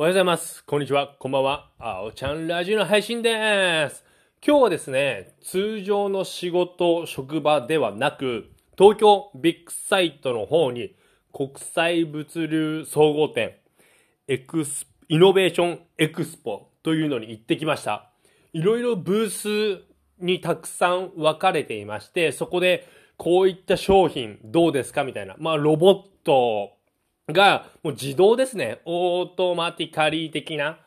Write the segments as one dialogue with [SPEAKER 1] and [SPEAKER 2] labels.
[SPEAKER 1] おはようございます。こんにちは。こんばんは。あおちゃんラジオの配信です。今日はですね、通常の仕事、職場ではなく、東京ビッグサイトの方に国際物流総合展、エクス、イノベーションエクスポというのに行ってきました。いろいろブースにたくさん分かれていまして、そこでこういった商品どうですかみたいな。まあロボットがもう自動ですね。 automatically 的な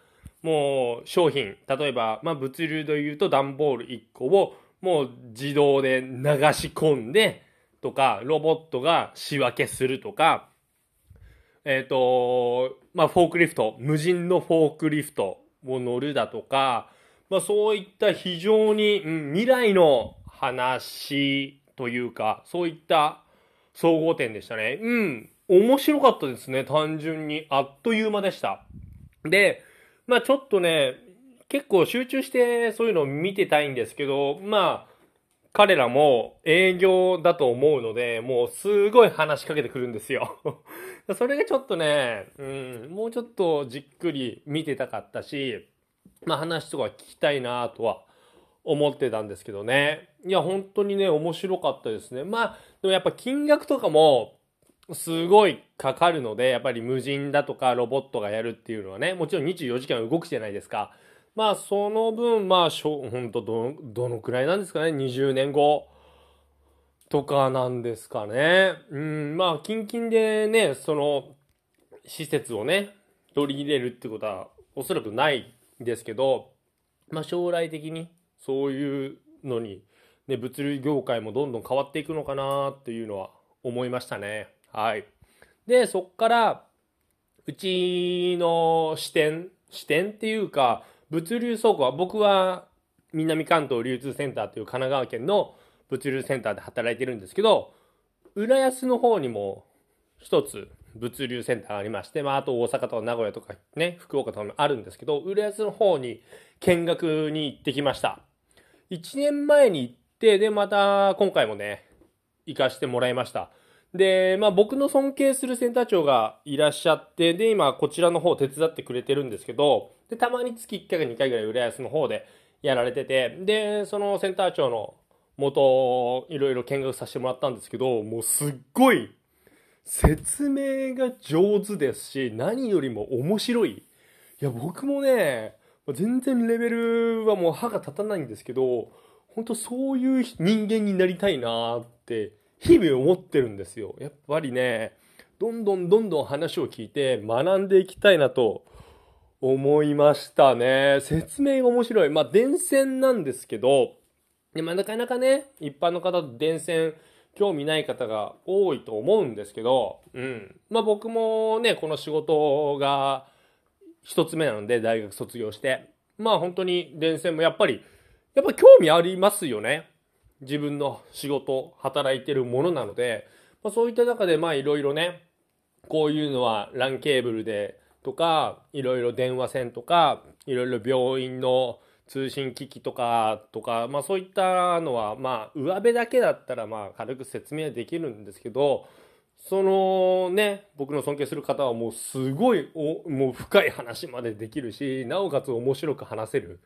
[SPEAKER 1] もう商品。例えば、まあ物流で言うと段ボール1個をもう自動で流し込んでとか、ロボットが仕分けするとか、えっ、と、まあ、フォークリフト、無人のフォークリフトを乗るだとか、まあ、そういった非常に、うん未来の話というか、そういった総合点でしたね。うん。面白かったですね、単純に。あっという間でした。で、まあちょっとね、結構集中してそういうのを見てたいんですけど、まあ、彼らも営業だと思うので、もうすごい話しかけてくるんですよ。それがちょっとね、うん、もうちょっとじっくり見てたかったし、まあ話とか聞きたいなとは思ってたんですけどね。いや、本当にね、面白かったですね。まあ、でもやっぱ金額とかも、すごいかかるので、やっぱり無人だとかロボットがやるっていうのはね、もちろん24時間動くじゃないですか。まあ、その分、まあ、しょ、本当ど、どのくらいなんですかね、20年後とかなんですかね。うん、まあ、近々でね、その、施設をね、取り入れるってことは、おそらくないんですけど、まあ、将来的に、そういうのに、ね、物流業界もどんどん変わっていくのかなっていうのは思いましたね。はい。で、そっから、うちの支店、支店っていうか、物流倉庫は、僕は南関東流通センターという神奈川県の物流センターで働いてるんですけど、浦安の方にも一つ物流センターがありまして、まあ、あと大阪とか名古屋とかね、福岡とかもあるんですけど、浦安の方に見学に行ってきました。1年前に行って、で、また今回もね、行かしてもらいました。で、まあ僕の尊敬するセンター長がいらっしゃって、で、今こちらの方手伝ってくれてるんですけど、で、たまに月1回か2回ぐらい浦安の方でやられてて、で、そのセンター長の元、いろいろ見学させてもらったんですけど、もうすっごい説明が上手ですし、何よりも面白い。いや、僕もね、全然レベルはもう歯が立たないんですけど、本当そういう人間になりたいなって、日々思ってるんですよ。やっぱりね、どんどんどんどん話を聞いて学んでいきたいなと思いましたね。説明が面白い。まあ、電線なんですけど、でまあ、なかなかね、一般の方、電線、興味ない方が多いと思うんですけど、うん。まあ、僕もね、この仕事が一つ目なので、大学卒業して。まあ、本当に電線もやっぱり、やっぱ興味ありますよね。自分の仕事、働いてるものなので、まあ、そういった中で、まあ、いろいろね、こういうのは LAN ケーブルでとか、いろいろ電話線とか、いろいろ病院の通信機器とか、とか、まあそういったのは、まあ上辺だけだったら、まあ軽く説明できるんですけど、そのね、僕の尊敬する方はもうすごいお、もう深い話までできるし、なおかつ面白く話せる。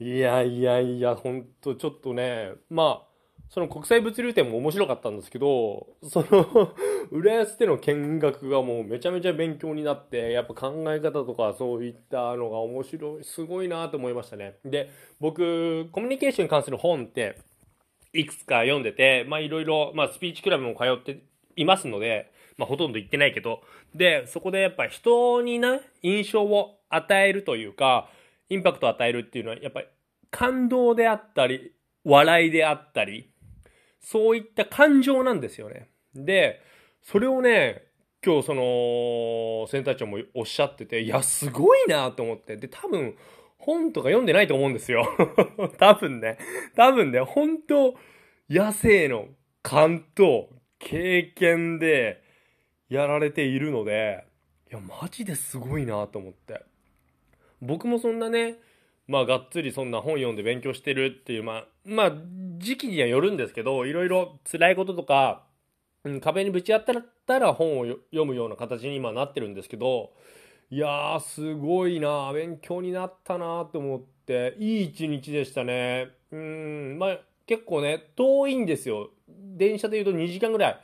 [SPEAKER 1] いやいやいや、ほんとちょっとね、まあ、その国際物流展も面白かったんですけど、その、浦安での見学がもうめちゃめちゃ勉強になって、やっぱ考え方とかそういったのが面白い、すごいなと思いましたね。で、僕、コミュニケーションに関する本って、いくつか読んでて、まあいろいろ、まあスピーチクラブも通っていますので、まあほとんど行ってないけど、で、そこでやっぱ人にな、印象を与えるというか、インパクトを与えるっていうのは、やっぱり感動であったり、笑いであったり、そういった感情なんですよね。で、それをね、今日その、センター長もおっしゃってて、いや、すごいなと思って。で、多分、本とか読んでないと思うんですよ。多分ね。多分ね、本当野生の勘と経験でやられているので、いや、マジですごいなと思って。僕もそんなね、まあ、がっつりそんな本読んで勉強してるっていう、まあ、まあ、時期にはよるんですけど、いろいろ辛いこととか、うん、壁にぶち当たったら本を読むような形に今なってるんですけど、いやー、すごいな勉強になったなと思って、いい一日でしたね。うん、まあ、結構ね、遠いんですよ。電車で言うと2時間ぐらい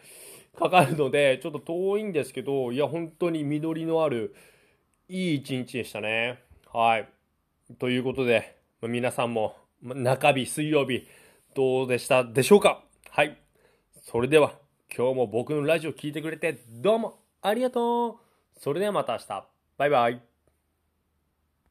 [SPEAKER 1] かかるので、ちょっと遠いんですけど、いや、本当に緑のある、いい一日でしたね。はい。ということで、皆さんも、中日、水曜日、どうでした？でしょうか？はい。それでは、今日も僕のラジオ聴いてくれて、どうもありがとうそれではまた明日。バイバイ。